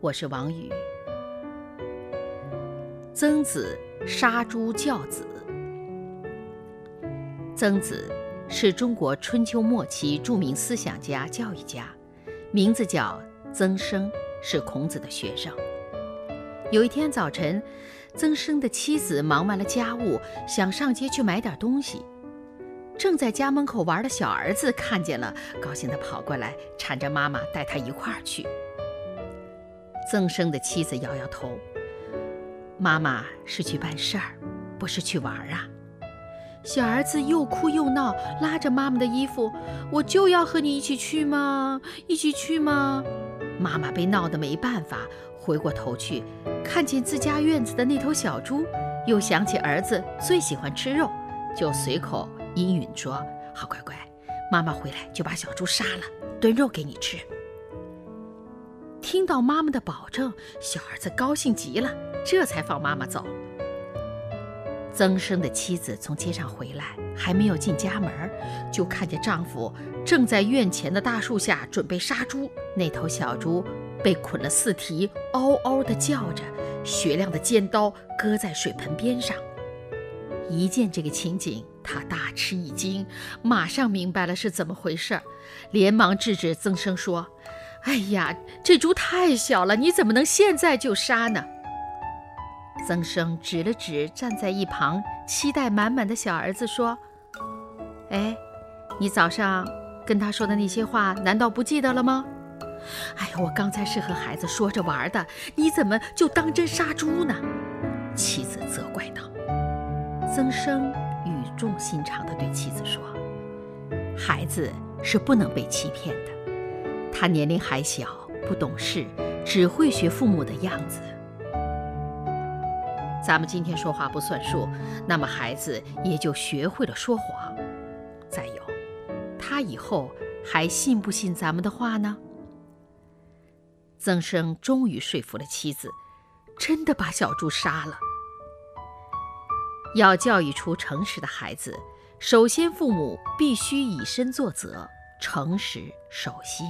我是王宇。曾子杀猪教子。曾子是中国春秋末期著名思想家、教育家，名字叫曾生，是孔子的学生。有一天早晨。曾生的妻子忙完了家务，想上街去买点东西。正在家门口玩的小儿子看见了，高兴地跑过来，缠着妈妈带他一块儿去。曾生的妻子摇摇头：“妈妈是去办事儿，不是去玩儿啊。”小儿子又哭又闹，拉着妈妈的衣服：“我就要和你一起去吗？一起去吗？”妈妈被闹得没办法。回过头去，看见自家院子的那头小猪，又想起儿子最喜欢吃肉，就随口应允说：“好乖乖，妈妈回来就把小猪杀了，炖肉给你吃。”听到妈妈的保证，小儿子高兴极了，这才放妈妈走。曾生的妻子从街上回来，还没有进家门，就看见丈夫正在院前的大树下准备杀猪，那头小猪。被捆了四蹄，嗷嗷地叫着，雪亮的尖刀搁在水盆边上。一见这个情景，他大吃一惊，马上明白了是怎么回事，连忙制止曾生说：“哎呀，这猪太小了，你怎么能现在就杀呢？”曾生指了指站在一旁期待满满的小儿子说：“哎，你早上跟他说的那些话，难道不记得了吗？”哎呀，我刚才是和孩子说着玩的，你怎么就当真杀猪呢？妻子责怪道。曾生语重心长地对妻子说：“孩子是不能被欺骗的，他年龄还小，不懂事，只会学父母的样子。咱们今天说话不算数，那么孩子也就学会了说谎。再有，他以后还信不信咱们的话呢？”曾生终于说服了妻子，真的把小猪杀了。要教育出诚实的孩子，首先父母必须以身作则，诚实守信。